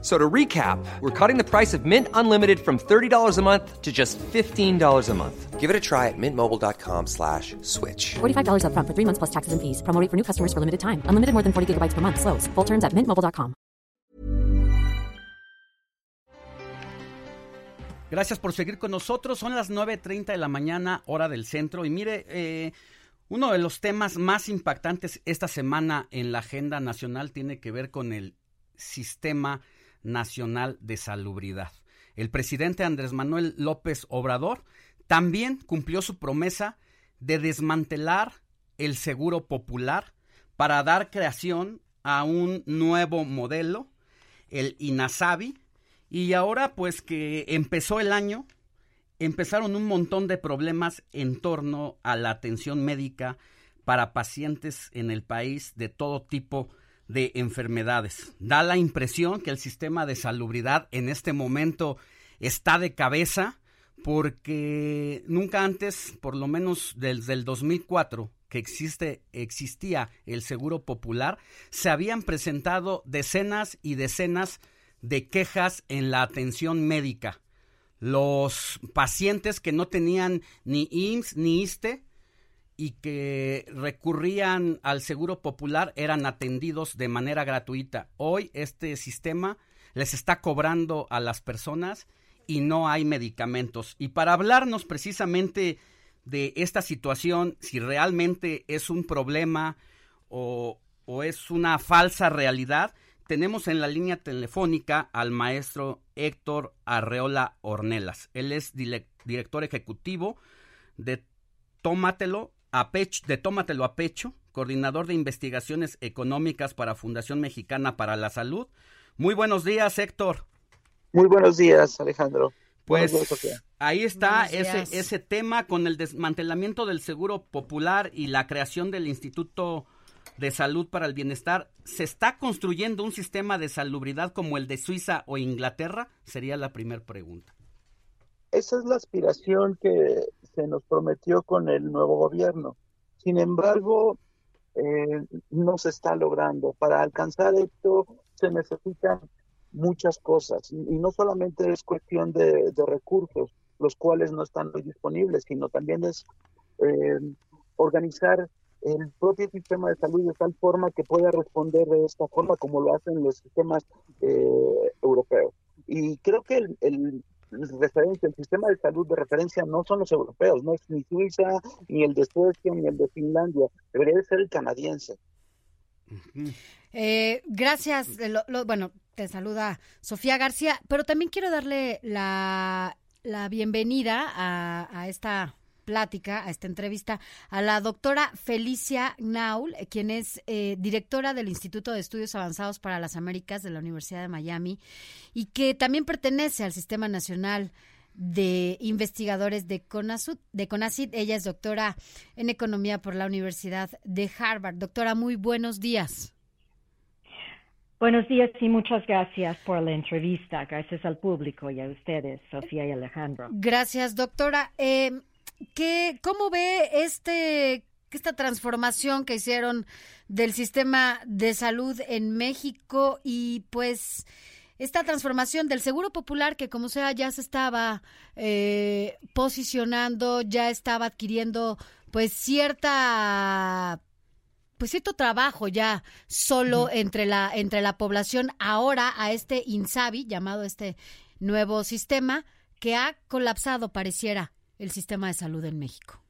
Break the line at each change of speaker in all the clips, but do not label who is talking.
So to recap, we're cutting the price of Mint Unlimited from $30 a month to just $15 a month.
Give it a try at mintmobile.com slash switch.
$45 up front for three months plus taxes and fees. Promo rate for new customers for limited time. Unlimited more than 40 gigabytes per month. Slows. Full terms at mintmobile.com.
Gracias por seguir con nosotros. Son las 9.30 de la mañana, hora del centro. Y mire, eh, uno de los temas más impactantes esta semana en la agenda nacional tiene que ver con el sistema Nacional de Salubridad. El presidente Andrés Manuel López Obrador también cumplió su promesa de desmantelar el seguro popular para dar creación a un nuevo modelo, el INASABI, y ahora pues que empezó el año, empezaron un montón de problemas en torno a la atención médica para pacientes en el país de todo tipo de enfermedades. Da la impresión que el sistema de salubridad en este momento está de cabeza porque nunca antes, por lo menos desde el 2004, que existe, existía el Seguro Popular, se habían presentado decenas y decenas de quejas en la atención médica. Los pacientes que no tenían ni IMSS ni ISTE y que recurrían al Seguro Popular eran atendidos de manera gratuita. Hoy este sistema les está cobrando a las personas y no hay medicamentos. Y para hablarnos precisamente de esta situación, si realmente es un problema o, o es una falsa realidad, tenemos en la línea telefónica al maestro Héctor Arreola Ornelas. Él es director ejecutivo de Tómatelo a pecho, de Tómatelo a Pecho, coordinador de investigaciones económicas para Fundación Mexicana para la Salud. Muy buenos días, Héctor.
Muy buenos días, Alejandro.
Pues ahí está ese, ese tema con el desmantelamiento del Seguro Popular y la creación del Instituto de Salud para el Bienestar. ¿Se está construyendo un sistema de salubridad como el de Suiza o Inglaterra? Sería la primera pregunta.
Esa es la aspiración que se nos prometió con el nuevo gobierno. Sin embargo, eh, no se está logrando. Para alcanzar esto se necesitan muchas cosas y, no solamente es cuestión de, recursos, los cuales no están disponibles, sino también es eh, organizar el propio sistema de salud de tal forma que pueda responder de esta forma como lo hacen los sistemas eh, europeos. Y creo que el, referencia, el sistema de salud de referencia no son los europeos, no es ni Suiza, ni el de Suecia, ni el de Finlandia, debería ser el canadiense.
Eh, gracias. bueno, te saluda Sofía García, pero también quiero darle la, bienvenida a, esta plática, a esta entrevista, a la doctora Felicia Naul, quien es eh, directora del Instituto de Estudios Avanzados para las Américas de la Universidad de Miami y que también pertenece al Sistema Nacional de Investigadores de CONACID. De CONACID. Ella es doctora en Economía por la Universidad de Harvard. Doctora, muy buenos días.
Buenos días y muchas gracias por la entrevista. Gracias al público y a ustedes, Sofía y Alejandro.
Gracias, doctora. Eh, ¿qué, ¿Cómo ve este, esta transformación que hicieron del sistema de salud en México y pues esta transformación del Seguro Popular que como sea ya se estaba eh, posicionando, ya estaba adquiriendo pues cierta pues cierto trabajo ya solo entre la entre la población. Ahora a este Insabi llamado este nuevo sistema que ha colapsado pareciera el sistema de salud en México.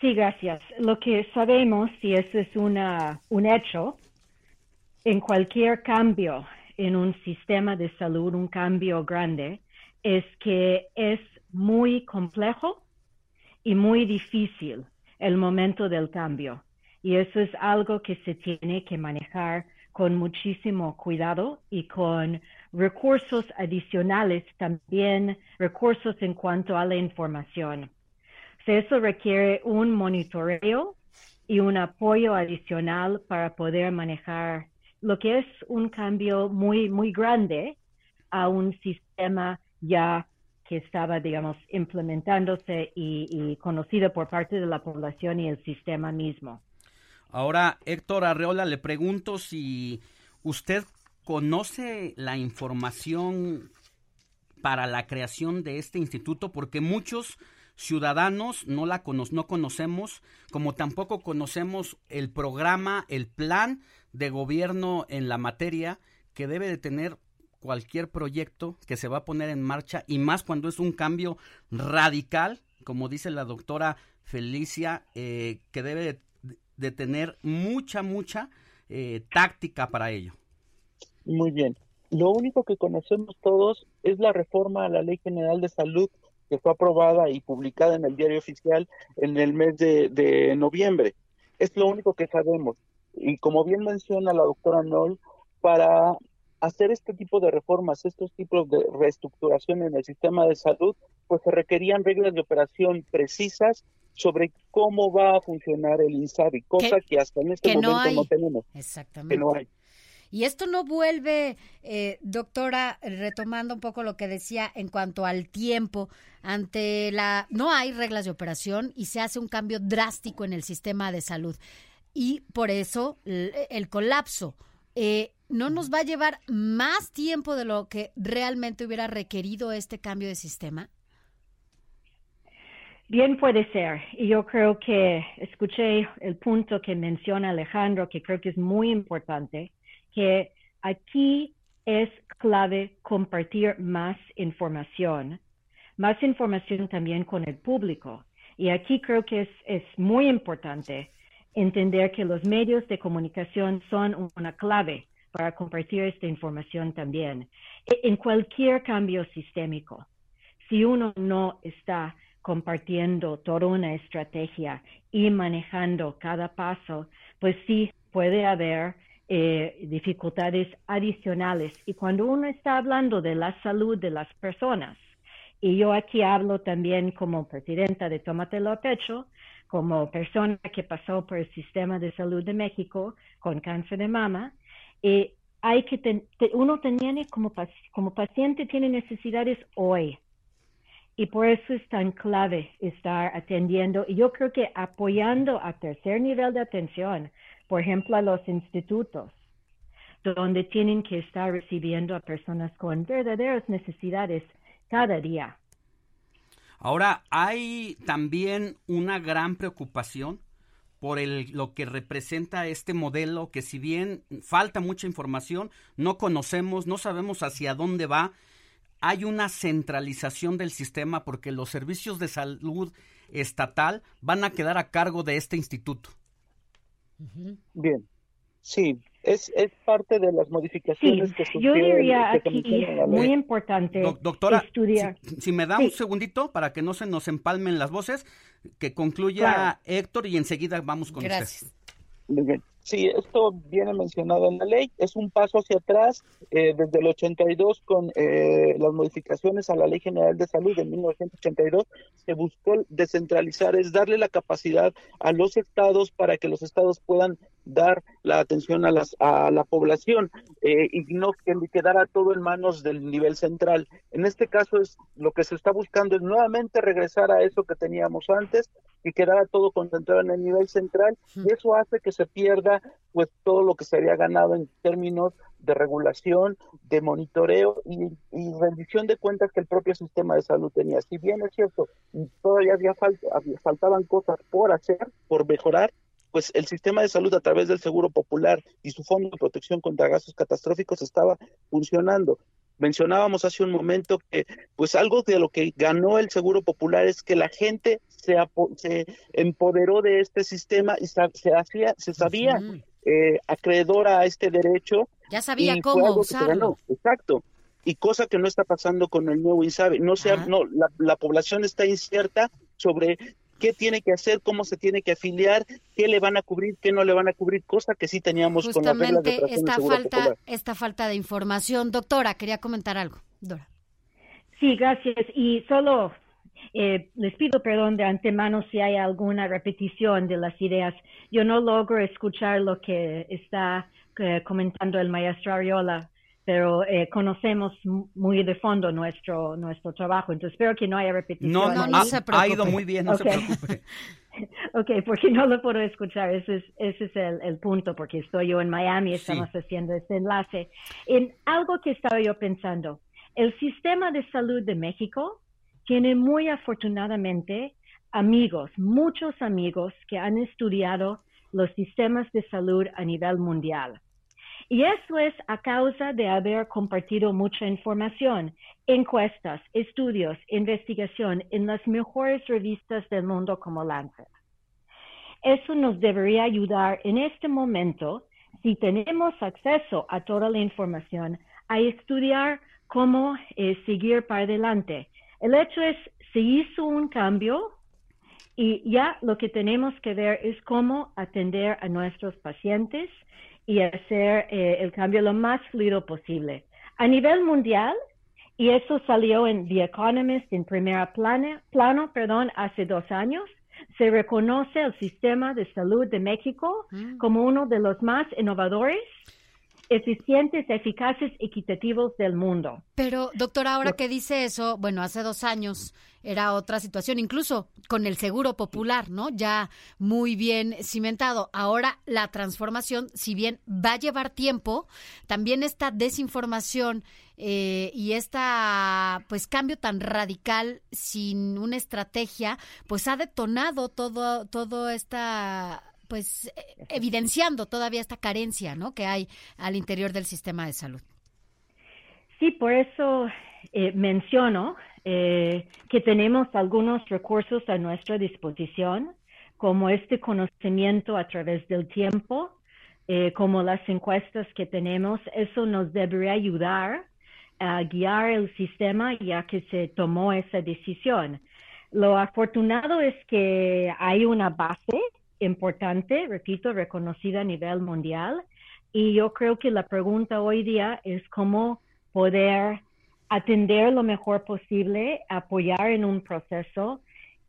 Sí, gracias. Lo que sabemos, y eso es una, un hecho, en cualquier cambio en un sistema de salud, un cambio grande, es que es muy complejo y muy difícil el momento del cambio. Y eso es algo que se tiene que manejar con muchísimo cuidado y con recursos adicionales, también recursos en cuanto a la información. eso requiere un monitoreo y un apoyo adicional para poder manejar lo que es un cambio muy, muy grande a un sistema ya que estaba, digamos, implementándose y, conocido por parte de la población y el sistema mismo.
Ahora, Héctor Arreola, le pregunto si usted conoce la información para la creación de este instituto, porque muchos ciudadanos no la no conocemos, como tampoco conocemos el programa, el plan de gobierno en la materia que debe de tener cualquier proyecto que se va a poner en marcha y más cuando es un cambio radical, como dice la doctora Felicia, eh, que debe de, tener mucha, mucha eh, táctica para ello.
Muy bien. Lo único que conocemos todos es la reforma a la Ley General de Salud que fue aprobada y publicada en el diario oficial en el mes de, de noviembre. Es lo único que sabemos. Y como bien menciona la doctora Noll, para hacer este tipo de reformas, estos tipos de reestructuración en el sistema de salud, pues se requerían reglas de operación precisas sobre cómo va a funcionar el INSABI, cosa que, hasta en este momento no, tenemos.
Exactamente. no hay. Y esto no vuelve, eh, doctora, retomando un poco lo que decía en cuanto al tiempo, ante la... No hay reglas de operación y se hace un cambio drástico en el sistema de salud. Y por eso el, colapso. Eh, ¿no nos va a llevar más tiempo de lo que realmente hubiera requerido este cambio de sistema?
Bien puede ser. Y yo creo que escuché el punto que menciona Alejandro, que creo que es muy importante, que aquí es clave compartir más información, más información también con el público. Y aquí creo que es, es muy importante entender que los medios de comunicación son una clave para compartir esta información también. E, en cualquier cambio sistémico, si uno no está compartiendo toda una estrategia y manejando cada paso, pues sí puede haber eh, dificultades adicionales. Y cuando uno está hablando de la salud de las personas, y yo aquí hablo también como presidenta de Tómatelo a Pecho, como persona que pasó por el sistema de salud de México con cáncer de mama, eh, hay que uno tiene como, como paciente tiene necesidades hoy y por eso es tan clave estar atendiendo y yo creo que apoyando a tercer nivel de atención, por ejemplo a los institutos, donde tienen que estar recibiendo a personas con verdaderas necesidades cada día.
Ahora, hay también una gran preocupación por el, lo que representa este modelo, que si bien falta mucha información, no conocemos, no sabemos hacia dónde va, hay una centralización del sistema porque los servicios de salud estatal van a quedar a cargo de este instituto.
Bien, sí, es, es parte de las modificaciones que
Yo diría aquí, muy importante,
doctora, estudiar. Si, me da un segundito para que no se nos empalmen las voces, que concluya Héctor y enseguida vamos con
Gracias.
Muy Sí, esto viene mencionado en la ley, es un paso hacia atrás eh, desde el 82 con eh, las modificaciones a la Ley General de Salud de 1982, se buscó descentralizar, es darle la capacidad a los estados para que los estados puedan dar la atención a, las, a la población eh, y no que quedara todo en manos del nivel central. En este caso es lo que se está buscando es nuevamente regresar a eso que teníamos antes y quedara todo concentrado en el nivel central y eso hace que se pierda pues todo lo que se había ganado en términos de regulación, de monitoreo y, rendición de cuentas que el propio sistema de salud tenía. Si bien es cierto, todavía había, había faltaban cosas por hacer, por mejorar, pues el sistema de salud a través del Seguro Popular y su Fondo de Protección contra Gastos Catastróficos estaba funcionando. Mencionábamos hace un momento que pues algo de lo que ganó el Seguro Popular es que la gente se, se empoderó de este sistema y se, hacía, se sabía eh, acreedora a este derecho.
Ya sabía cómo usarlo.
Exacto. Y cosa que no está pasando con el nuevo INSABE. No, sea, no la, la población está incierta sobre qué tiene que hacer, cómo se tiene que afiliar, qué le van a cubrir, qué no le van a cubrir, cosa que sí teníamos con las reglas de
esta falta, esta falta de información. Doctora, quería comentar algo. Dora.
Sí, gracias. Y solo eh, les pido perdón de antemano si hay alguna repetición de las ideas. Yo no logro escuchar lo que está eh, comentando el maestro Ariola, pero eh, conocemos muy de fondo nuestro nuestro trabajo, entonces espero que no haya repetición.
No, no, no se preocupe. ha ido muy bien, no se preocupe.
ok, porque no lo puedo escuchar, ese es, ese es el, el punto, porque estoy yo en Miami, estamos haciendo este enlace. En algo que estaba yo pensando, el sistema de salud de México tiene muy afortunadamente amigos, muchos amigos que han estudiado los sistemas de salud a nivel mundial. Y eso es a causa de haber compartido mucha información, encuestas, estudios, investigación en las mejores revistas del mundo como Lancet. Eso nos debería ayudar en este momento, si tenemos acceso a toda la información, a estudiar cómo eh, seguir para adelante. El hecho es, se hizo un cambio y ya lo que tenemos que ver es cómo atender a nuestros pacientes y hacer eh, el cambio lo más fluido posible. A nivel mundial, y eso salió en The Economist en primera plano, plano perdón, hace dos años, se reconoce el sistema de salud de México mm. como uno de los más innovadores eficientes, eficaces, equitativos del mundo.
Pero, doctora, ahora que dice eso, bueno, hace dos años era otra situación, incluso con el seguro popular, ¿no? Ya muy bien cimentado. Ahora la transformación, si bien va a llevar tiempo, también esta desinformación eh, y esta pues cambio tan radical sin una estrategia, pues ha detonado todo, todo esta pues eh, evidenciando todavía esta carencia, ¿no? Que hay al interior del sistema de salud.
Sí, por eso eh, menciono eh, que tenemos algunos recursos a nuestra disposición, como este conocimiento a través del tiempo, como las encuestas que tenemos. Eso nos debería ayudar a guiar el sistema ya que se tomó esa decisión. Lo afortunado es que hay una base importante, repito, reconocida a nivel mundial. Y yo creo que la pregunta hoy día es cómo poder atender lo mejor posible, apoyar en un proceso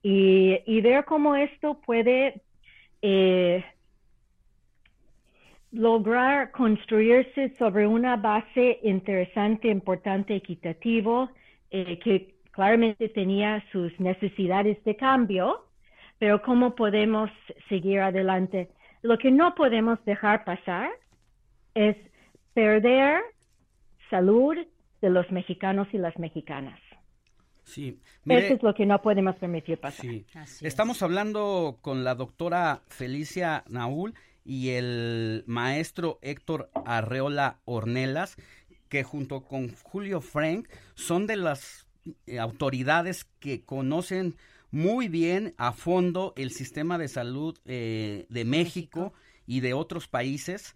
y, ver cómo esto puede eh, lograr construirse sobre una base interesante, importante, equitativo, eh, que claramente tenía sus necesidades de cambio, pero ¿cómo podemos seguir adelante? Lo que no podemos dejar pasar es perder salud de los mexicanos y las mexicanas.
Sí.
Eso es lo que no podemos permitir pasar.
Sí. Estamos hablando con la doctora Felicia Naúl y el maestro Héctor Arreola Ornelas, que junto con Julio Frank son de las eh, autoridades que conocen muy bien a fondo el sistema de salud eh, de México, y de otros países.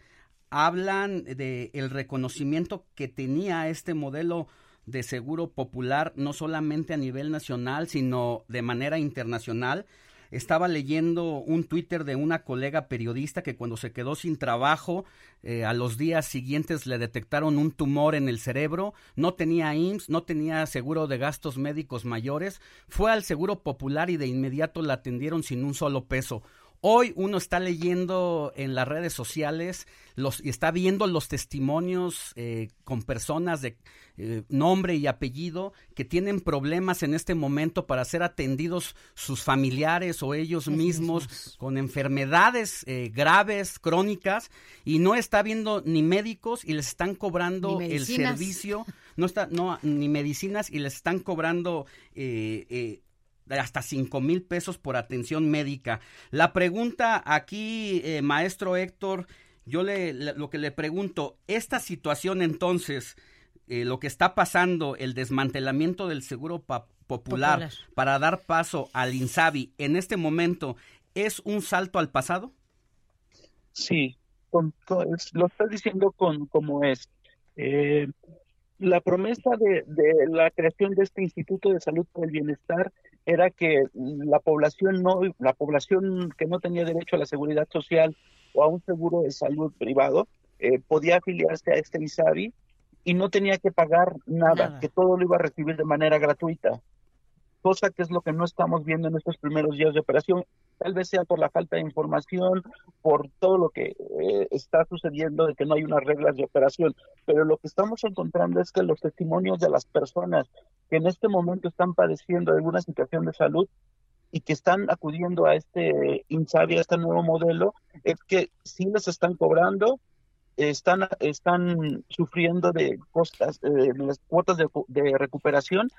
Hablan de el reconocimiento que tenía este modelo de seguro popular no solamente a nivel nacional, sino de manera internacional. Estaba leyendo un Twitter de una colega periodista que cuando se quedó sin trabajo, eh, a los días siguientes le detectaron un tumor en el cerebro, no tenía IMSS, no tenía seguro de gastos médicos mayores, fue al Seguro Popular y de inmediato la atendieron sin un solo peso. Hoy uno está leyendo en las redes sociales los, y está viendo los testimonios eh, con personas de eh, nombre y apellido que tienen problemas en este momento para ser atendidos sus familiares o ellos mismos, con enfermedades eh, graves, crónicas, y no está viendo ni médicos y les están cobrando el servicio, no está, no, ni medicinas y les están cobrando hasta cinco mil pesos por atención médica. La pregunta aquí, eh, maestro Héctor, yo le, lo que le pregunto, esta situación entonces, eh, lo que está pasando, el desmantelamiento del seguro popular, para dar paso al INSABI en este momento, ¿es un salto al pasado?
Sí, lo estás diciendo con como es. Eh, la promesa de, la creación de este Instituto de Salud por el Bienestar era que la población no, la población que no tenía derecho a la seguridad social o a un seguro de salud privado eh, podía afiliarse a este ISABI y no tenía que pagar nada, que todo lo iba a recibir de manera gratuita, cosa que es lo que no estamos viendo en estos primeros días de operación. Tal vez sea por la falta de información, por todo lo que eh, está sucediendo de que no hay unas reglas de operación, pero lo que estamos encontrando es que los testimonios de las personas que en este momento están padeciendo alguna situación de salud y que están acudiendo a este INSABI, a este nuevo modelo, es que sí les están cobrando, están, están sufriendo de costas, eh, las cuotas de, recuperación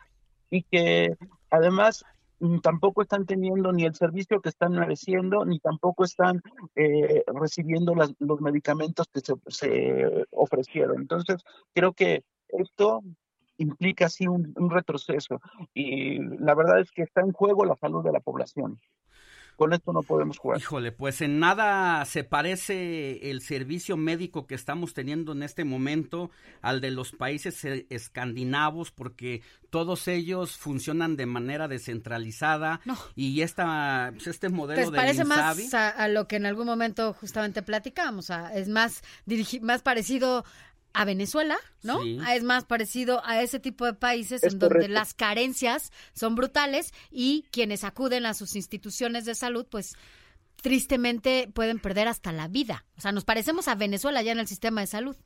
y que además tampoco están teniendo ni el servicio que están mereciendo, ni tampoco están eh, recibiendo las, los medicamentos que se, se, ofrecieron. Entonces, creo que esto implica así un retroceso y la verdad es que está en juego la salud de la población con esto no podemos jugar.
Híjole, pues en nada se parece el servicio médico que estamos teniendo en este momento al de los países eh, escandinavos, porque todos ellos funcionan de manera descentralizada
No.
y esta, pues este modelo
Pues
de
parece más a, a lo que en algún momento justamente platicamos, a- es más dirigi- más parecido a Venezuela, ¿no?
Sí.
A- Es más parecido a ese tipo de países
Es
en donde las carencias son brutales y quienes acuden a sus instituciones de salud, pues tristemente pueden perder hasta la vida. O sea, nos parecemos a Venezuela ya en el sistema de salud.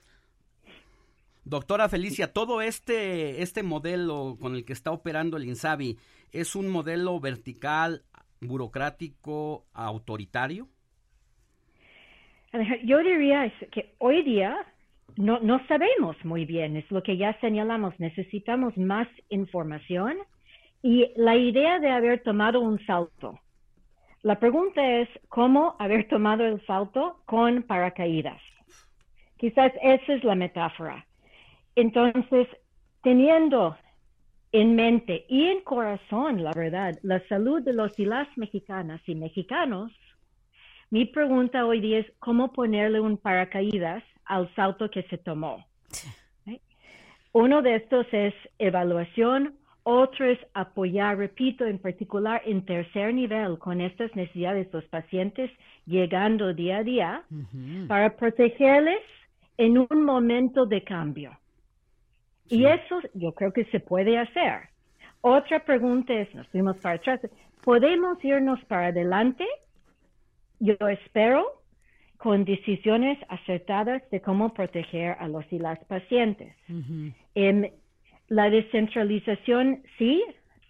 Doctora Felicia, todo este, este modelo con el que está operando el INSABI es un modelo vertical, burocrático, autoritario.
Yo diría que hoy día no, no sabemos muy bien, es lo que ya señalamos, necesitamos más información y la idea de haber tomado un salto. La pregunta es cómo haber tomado el salto con paracaídas. Quizás esa es la metáfora. Entonces, teniendo en mente y en corazón, la verdad, la salud de los y las mexicanas y mexicanos, mi pregunta hoy día es cómo ponerle un paracaídas al salto que se tomó. ¿Right? Uno de estos es evaluación, otro es apoyar, repito, en particular en tercer nivel con estas necesidades de los pacientes llegando día a día para protegerles en un momento de cambio. Y eso yo creo que se puede hacer. Otra pregunta es, nos fuimos para atrás, ¿podemos irnos para adelante? Yo espero con decisiones acertadas de cómo proteger a los y las pacientes. Em, la descentralización sí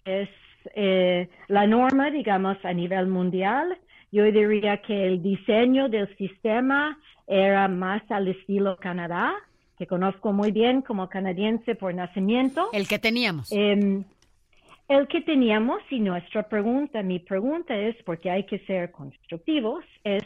es eh, la norma, digamos, a nivel mundial. Yo diría que el diseño del sistema era más al estilo Canadá, que conozco muy bien como canadiense por nacimiento.
El que teníamos.
Em, el que teníamos y nuestra pregunta, mi pregunta es, porque hay que ser constructivos, es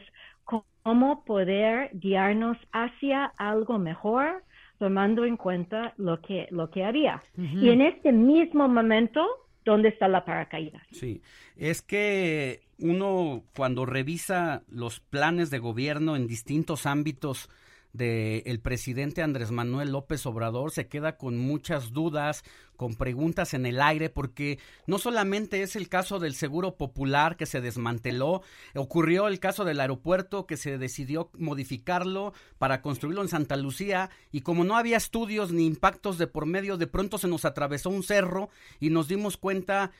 cómo poder guiarnos hacia algo mejor tomando en cuenta lo que, lo que había. Y en este mismo momento, ¿dónde está la paracaídas?
Sí, es que uno cuando revisa los planes de gobierno en distintos ámbitos del el presidente Andrés Manuel López Obrador se queda con muchas dudas, con preguntas en el aire, porque no solamente es el caso del Seguro Popular que se desmanteló, ocurrió el caso del aeropuerto que se decidió modificarlo para construirlo en Santa Lucía y como no había estudios ni impactos de por medio, de pronto se nos atravesó un cerro y nos dimos cuenta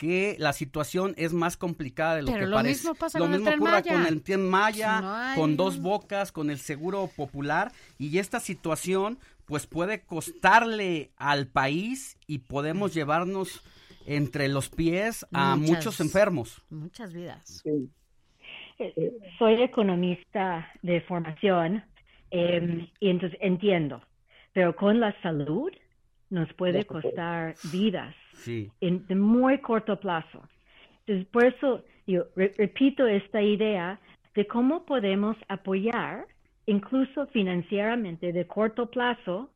que la situación es más complicada de lo
Pero
que
lo
parece.
mismo pasa
lo
con el
mismo
Tren
ocurre
Maya.
con el Tren Maya,
Si no hay
con dos bocas, con el Seguro Popular y esta situación pues puede costarle al país y podemos llevarnos entre los pies a
Muchas.
muchos enfermos.
Muchas vidas.
Sí.
Eh, Soy economista de formación em, y entonces entiendo, pero con la salud nos puede costar vidas
Sí.
en de muy corto plazo. Entonces, por eso yo re- repito esta idea de cómo podemos apoyar, incluso financieramente de corto plazo,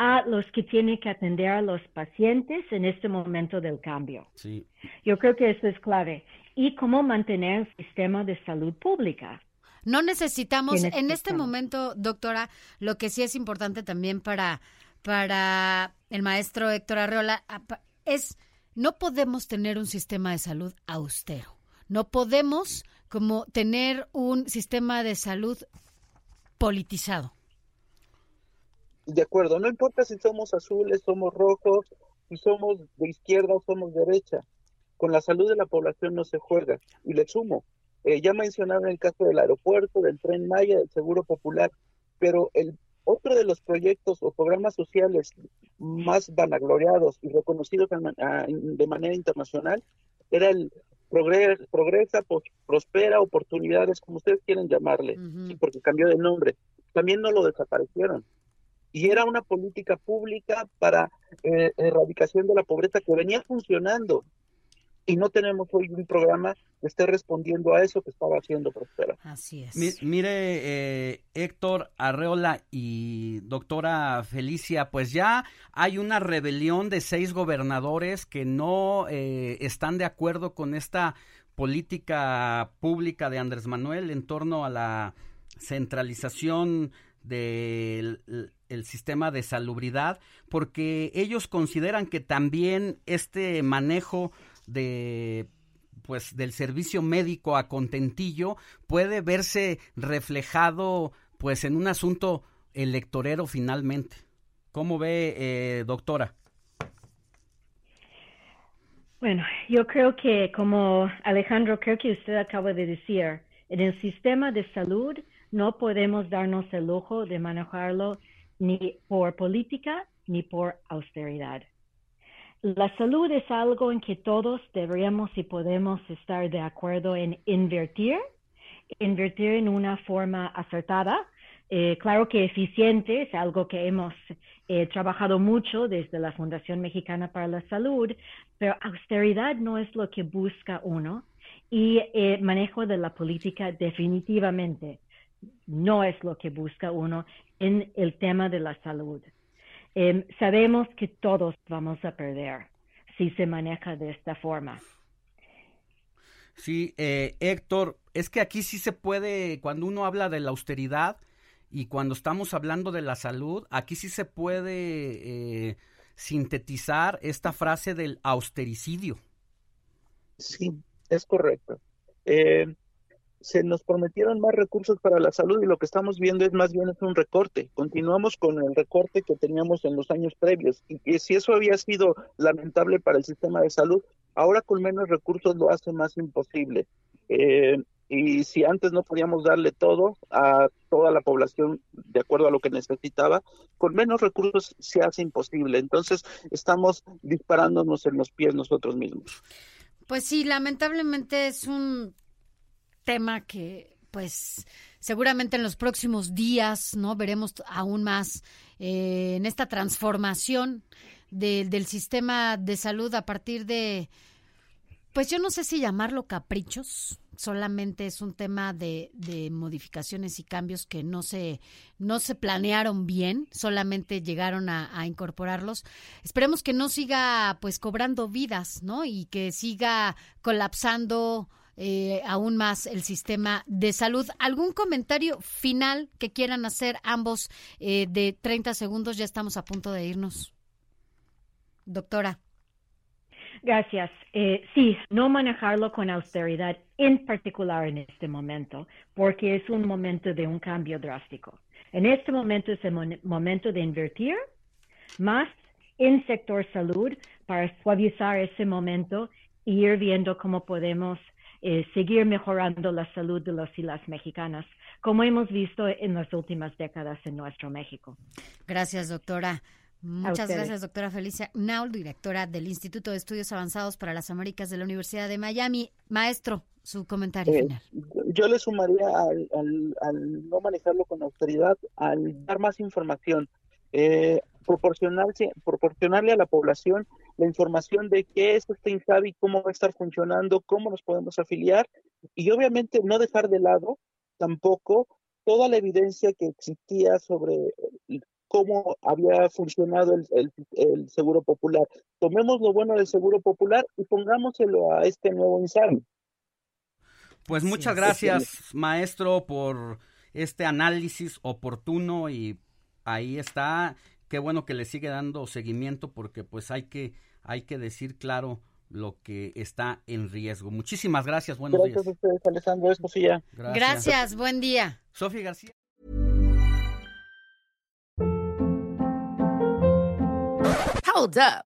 a los que tienen que atender a los pacientes en este momento del cambio.
Sí.
Yo creo que eso es clave. Y cómo mantener el sistema de salud pública.
No necesitamos,
¿Qué
en este
necesitamos?
momento, doctora, lo que sí es importante también para, para el maestro Héctor Arreola es, no podemos tener un sistema de salud austero. No podemos como tener un sistema de salud politizado.
De acuerdo, no importa si somos azules, somos rojos, si somos de izquierda o somos derecha. Con la salud de la población no se juega. Y le sumo, Eh, ya mencionaron el caso del aeropuerto, del tren Maya, del Seguro Popular, pero el otro de los proyectos o programas sociales más vanagloriados y reconocidos de manera internacional era el Progresa, Prospera, Oportunidades, como ustedes quieren llamarle, porque cambió de nombre. También no lo desaparecieron. Y era una política pública para eh, erradicación de la pobreza que venía funcionando y no tenemos hoy un programa que esté respondiendo a eso que estaba haciendo Prospera.
Así es.
mire, eh, Héctor Arreola y doctora Felicia, pues ya hay una rebelión de seis gobernadores que no eh, están de acuerdo con esta política pública de Andrés Manuel en torno a la centralización del el sistema de salubridad, porque ellos consideran que también este manejo de pues del servicio médico a contentillo puede verse reflejado pues en un asunto electorero finalmente. ¿Cómo ve, eh, doctora?
Bueno, yo creo que, como Alejandro, creo que usted acaba de decir, en el sistema de salud no podemos darnos el lujo de manejarlo ni por política ni por austeridad. La salud es algo en que todos deberíamos y podemos estar de acuerdo en invertir, invertir en una forma acertada. Eh, claro que eficiente es algo que hemos eh, trabajado mucho desde la Fundación Mexicana para la Salud, pero austeridad no es lo que busca uno y eh, manejo de la política definitivamente no es lo que busca uno en el tema de la salud. Em, sabemos que todos vamos a perder si se maneja de esta forma.
Sí, eh, Héctor, es que aquí sí se puede, cuando uno habla de la austeridad y cuando estamos hablando de la salud, aquí sí se puede eh, sintetizar esta frase del austericidio.
Sí, es correcto. Eh, se nos prometieron más recursos para la salud y lo que estamos viendo es más bien es un recorte. Continuamos con el recorte que teníamos en los años previos y que si eso había sido lamentable para el sistema de salud, ahora con menos recursos lo hace más imposible. Eh, y si antes no podíamos darle todo a toda la población de acuerdo a lo que necesitaba, con menos recursos se hace imposible. Entonces estamos disparándonos en los pies nosotros mismos.
Pues sí, lamentablemente es un tema que pues seguramente en los próximos días no veremos aún más eh, en esta transformación del sistema de salud a partir de pues yo no sé si llamarlo caprichos solamente es un tema de, de, modificaciones y cambios que no se, no se planearon bien, solamente llegaron a, a, incorporarlos. Esperemos que no siga pues cobrando vidas, ¿no? Y que siga colapsando eh, aún más el sistema de salud. ¿Algún comentario final que quieran hacer ambos eh, de 30 segundos? Ya estamos a punto de irnos. Doctora.
Gracias. Eh, sí, no manejarlo con austeridad, en particular en este momento, porque es un momento de un cambio drástico. En este momento es el momento de invertir más en sector salud para suavizar ese momento e ir viendo cómo podemos eh, seguir mejorando la salud de los y las mexicanas, como hemos visto en las últimas décadas en nuestro México.
Gracias, doctora. Muchas gracias, doctora Felicia Naul, directora del Instituto de Estudios Avanzados para las Américas de la Universidad de Miami. Maestro, su comentario eh, final.
Yo le sumaría al, no manejarlo con austeridad, al dar más información, eh, proporcionarle a la población la información de qué es este INSABI, cómo va a estar funcionando, cómo nos podemos afiliar y obviamente no dejar de lado tampoco toda la evidencia que existía sobre cómo había funcionado el, Seguro Popular. Tomemos lo bueno del Seguro Popular y pongámoselo a este nuevo INSABI.
Pues muchas gracias, maestro, por este análisis oportuno y ahí está. Qué bueno que le sigue dando seguimiento porque pues hay que hay que decir claro lo que está en riesgo. Muchísimas gracias, buenos
gracias
días.
Gracias a ustedes, Alessandro, es Sofía.
Gracias. gracias, buen día.
Sofía García.
Hold up.